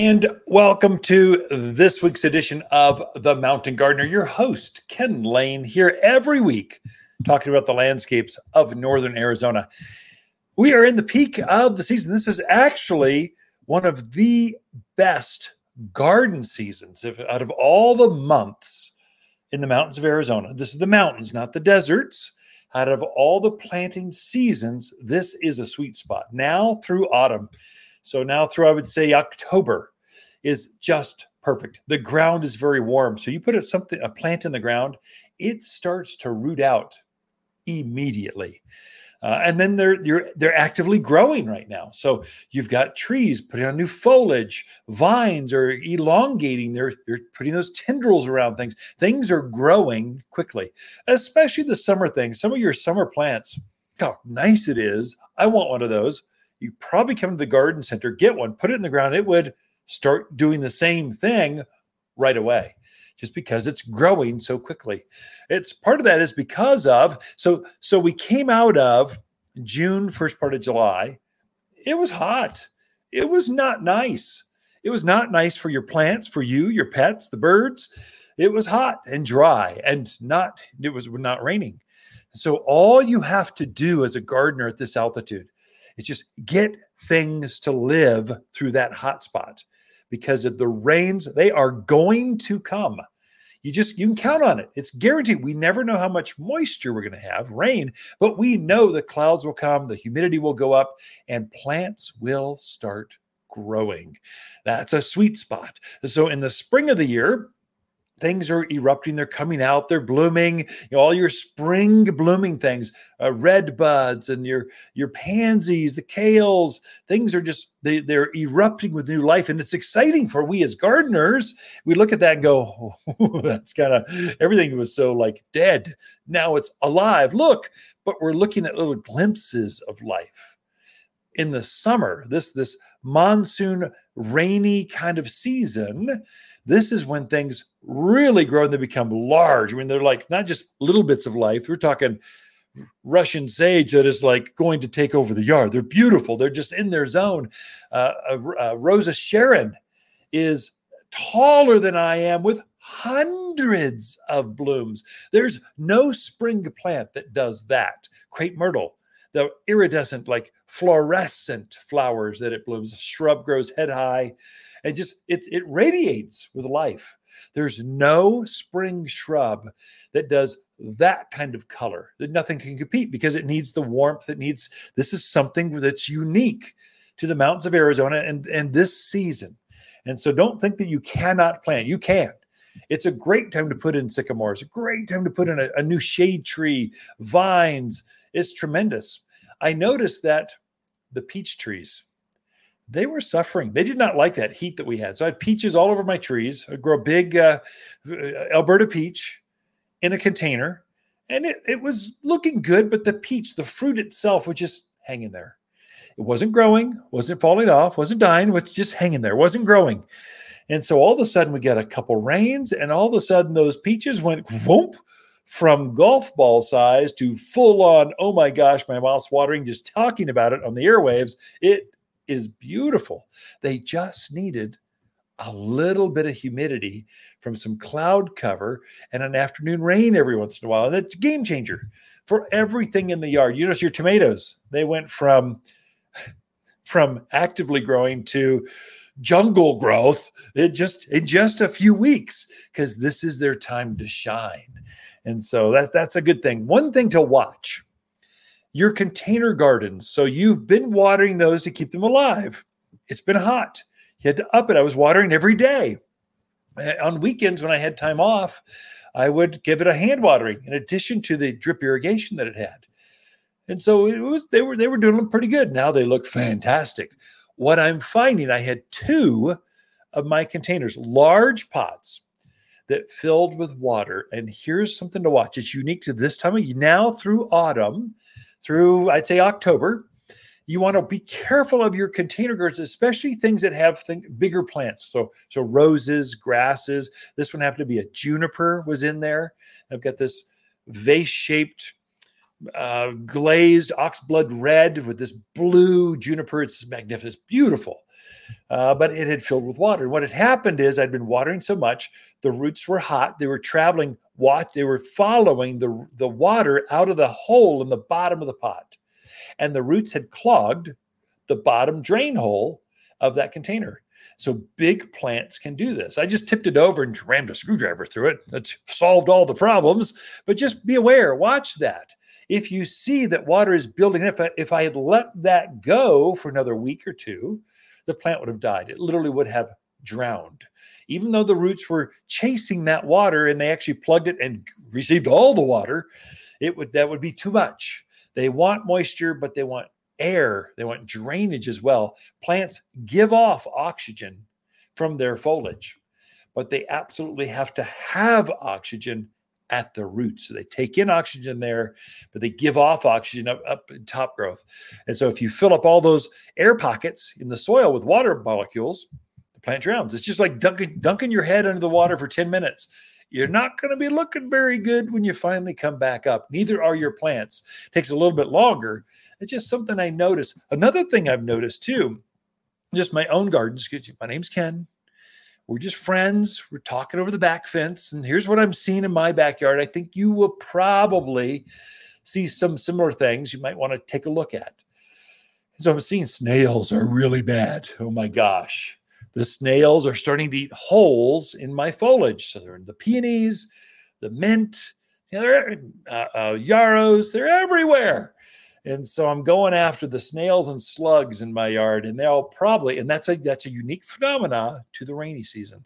And welcome to this week's edition of The Mountain Gardener. Your host, Ken Lain, here every week talking about the landscapes of northern Arizona. We are in the peak of the season. This is actually one of the best garden seasons if, out of all the months in the mountains of Arizona. This is the mountains, not the deserts. Out of all the planting seasons, this is a sweet spot now through autumn. So now through, I would say, October is just perfect. The ground is very warm. So you put a, something, a plant in the ground, it starts to root out immediately. Uh, and then they're they're actively growing right now. So you've got trees putting on new foliage, vines are elongating. They're they're putting those tendrils around things. Things are growing quickly, especially the summer things. Some of your summer plants, how nice it is. I want one of those you probably come to the garden center, get one, put it in the ground. It would start doing the same thing right away just because it's growing so quickly. It's part of that is because of so so we came out of June, first part of July. It was hot. It was not nice. It was not nice for your plants, for you, your pets, the birds. It was hot and dry and not it was not raining. So all you have to do as a gardener at this altitude it's just get things to live through that hot spot because of the rains, they are going to come. You just you can count on it. It's guaranteed. We never know how much moisture we're going to have, rain, but we know the clouds will come, the humidity will go up, and plants will start growing. That's a sweet spot. So in the spring of the year, things are erupting they're coming out they're blooming you know, all your spring blooming things uh, red buds and your your pansies the kales things are just they, they're erupting with new life. And it's exciting for we as gardeners we look at that and go oh, that's kind of everything was so like dead. Now it's alive. Look but we're looking at little glimpses of life. In the summer this this monsoon rainy kind of season this is when things really grow and they become large. I mean, they're like not just little bits of life. We're talking Russian sage that is like going to take over the yard. They're beautiful. They're just in their zone. Uh, uh, Rose of Sharon is taller than I am with hundreds of blooms. There's no spring plant that does that. Crepe myrtle, the iridescent, like fluorescent flowers that it blooms. Shrub grows head high and just it, it radiates with life. There's no spring shrub that does that kind of color that nothing can compete because it needs the warmth it needs this is something that's unique to the mountains of arizona and and this season. And so don't think that you cannot plant you can. It's a great time to put in sycamores a great time to put in a, a new shade tree vines. It's tremendous. I noticed that the peach trees they were suffering. They did not like that heat that we had. So I had peaches all over my trees. I grow a big uh, Elberta peach in a container, and it, it was looking good, but the peach, the fruit itself, was just hanging there. It wasn't growing, wasn't falling off, wasn't dying, was just hanging there, wasn't growing. And so all of a sudden we get a couple rains, and all of a sudden those peaches went whoop from golf ball size to full on, oh my gosh, my mouth's watering just talking about it on the airwaves. It is beautiful. They just needed a little bit of humidity from some cloud cover and an afternoon rain every once in a while. And that's a game changer for everything in the yard. You notice your tomatoes, they went from from actively growing to jungle growth it just in just a few weeks because this is their time to shine. And so that that's a good thing. One thing to watch your container gardens. So you've been watering those to keep them alive. It's been hot. You had to up it. I was watering every day. Eh, on weekends, when I had time off, I would give it a hand watering in addition to the drip irrigation that it had. And so it was they were they were doing pretty good. Now they look fantastic. What I'm finding, I had two of my containers, large pots that filled with water. And here's something to watch. It's unique to this time of year now through autumn through, I'd say, October. You want to be careful of your container gardens, especially things that have think, bigger plants. So, so roses, grasses. This one happened to be a juniper was in there. I've got this vase-shaped uh, glazed oxblood red with this blue juniper. It's magnificent, beautiful. Uh, but it had filled with water. And what had happened is I'd been watering so much, the roots were hot. They were traveling, what they were following the, the water out of the hole in the bottom of the pot. And the roots had clogged the bottom drain hole of that container. So big plants can do this. I just tipped it over and rammed a screwdriver through it. That's solved all the problems. But just be aware, watch that. If you see that water is building, if I, if I had let that go for another week or two, the plant would have died. It literally would have drowned. Even though the roots were chasing that water and they actually plugged it and received all the water, it would that would be too much. They want moisture, but they want air, they want drainage as well. Plants give off oxygen from their foliage, but they absolutely have to have oxygen at the roots. So they take in oxygen there, but they give off oxygen up, up in top growth. And so if you fill up all those air pockets in the soil with water molecules, the plant drowns. It's just like dunking, dunking your head under the water for 10 minutes. You're not going to be looking very good when you finally come back up. Neither are your plants. It takes a little bit longer. It's just something I noticed. Another thing I've noticed too, just my own gardens. My name's Ken. We're just friends. We're talking over the back fence. And here's what I'm seeing in my backyard. I think you will probably see some similar things you might want to take a look at. And so I'm seeing snails are really bad. Oh my gosh. The snails are starting to eat holes in my foliage. So they're in the peonies, the mint, you know, they're, uh, uh, yarrows, they're everywhere. And so I'm going after the snails and slugs in my yard, and they'll probably, and that's a that's a unique phenomena to the rainy season.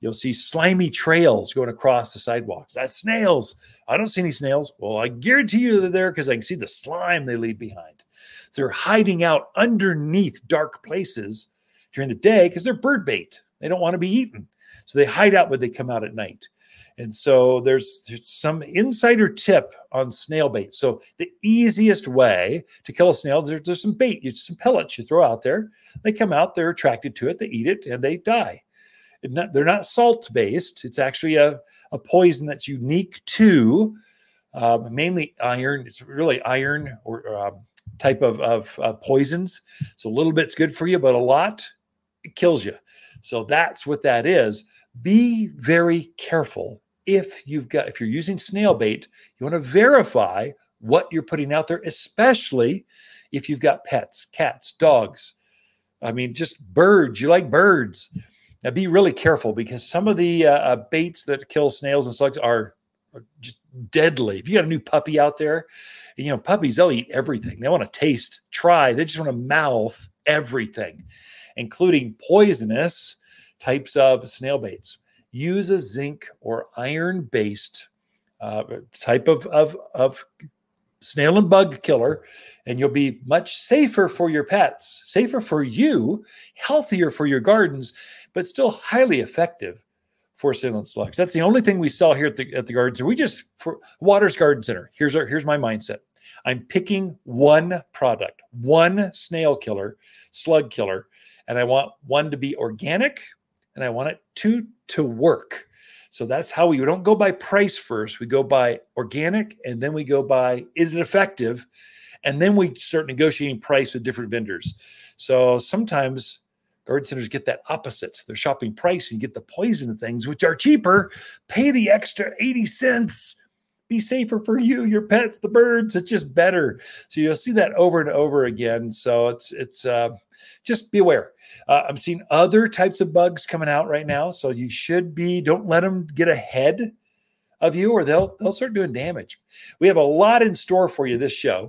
You'll see slimy trails going across the sidewalks. That's snails. I don't see any snails. Well, I guarantee you they're there because I can see the slime they leave behind. They're hiding out underneath dark places during the day because they're bird bait. They don't want to be eaten. So they hide out when they come out at night. And so there's, there's some insider tip on snail bait. So the easiest way to kill a snail is there, there's some bait, you some pellets you throw out there. They come out, they're attracted to it, they eat it, and they die. Not, they're not salt based. It's actually a, a poison that's unique to uh, mainly iron. It's really iron or uh, type of, of uh, poisons. So a little bit's good for you, but a lot it kills you. So that's what that is. Be very careful if you've got if you're using snail bait, you want to verify what you're putting out there, especially if you've got pets, cats, dogs. I mean, just birds. You like birds. Now, be really careful because some of the uh, uh, baits that kill snails and slugs are, are just deadly. If you got a new puppy out there, you know, puppies, they'll eat everything. They want to taste, try, they just want to mouth everything, including poisonous types of snail baits use a zinc or iron based uh, type of, of, of snail and bug killer, and you'll be much safer for your pets, safer for you, healthier for your gardens, but still highly effective for snail and slugs. That's the only thing we sell here at the at the garden center. We just for Watters Garden Center. Here's our here's my mindset. I'm picking one product, one snail killer, slug killer, and I want one to be organic and I want it to to work. So that's how we, we don't go by price first. We go by organic and then we go by is it effective? And then we start negotiating price with different vendors. So sometimes garden centers get that opposite. They're shopping price and you get the poison things, which are cheaper. Pay the extra 80 cents. Be safer for you, your pets, the birds. It's just better. So you'll see that over and over again. So it's it's uh just be aware. Uh, I'm seeing other types of bugs coming out right now, so you should be. Don't let them get ahead of you, or they'll they'll start doing damage. We have a lot in store for you this show.